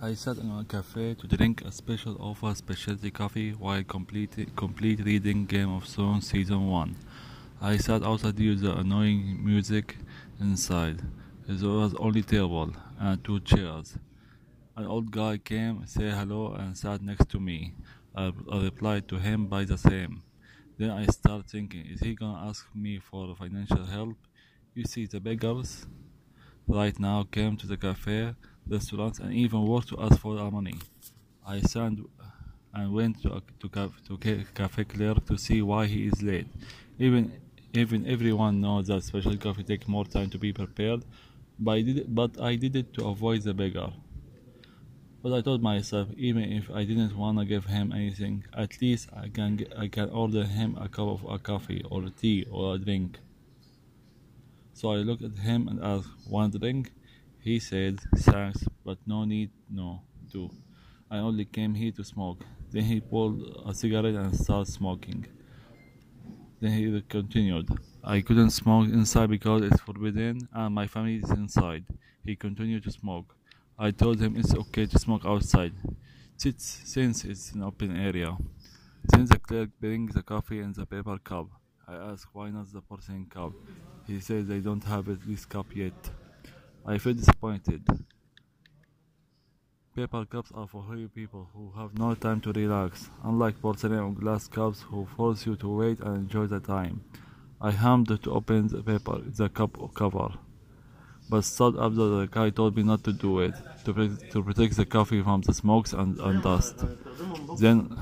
I sat in a cafe to drink a special offer specialty coffee while complete, complete reading Game of Thrones Season 1. I sat outside with the annoying music inside. It was only table and two chairs. An old guy came, said hello, and sat next to me. I, I replied to him by the same. Then I start thinking, is he gonna ask me for financial help? You see, the beggars right now came to the cafe, restaurants, and even work to ask for our money. I sent and went to to, to cafe clerk to see why he is late. Even even everyone knows that special coffee take more time to be prepared, but I did it, but I did it to avoid the beggar. But I told myself, even if I didn't wanna give him anything, at least I can I can order him a cup of a coffee or a tea or a drink. So I looked at him and asked, "One drink?" He said, "Thanks, but no need, no, do. I only came here to smoke." Then he pulled a cigarette and started smoking. Then he continued, I couldn't smoke inside because it's forbidden and my family is inside. He continued to smoke. I told him it's okay to smoke outside, since it's an open area. Then the clerk brings the coffee in the paper cup. I asked why not the porcelain cup. He said they don't have this cup yet. I feel disappointed. Paper cups are for hurry people who have no time to relax, unlike porcelain or glass cups who force you to wait and enjoy the time. I hummed to open the paper, the cup cover, but stopped after the guy told me not to do it, to, to protect the coffee from the smokes and, and dust. Then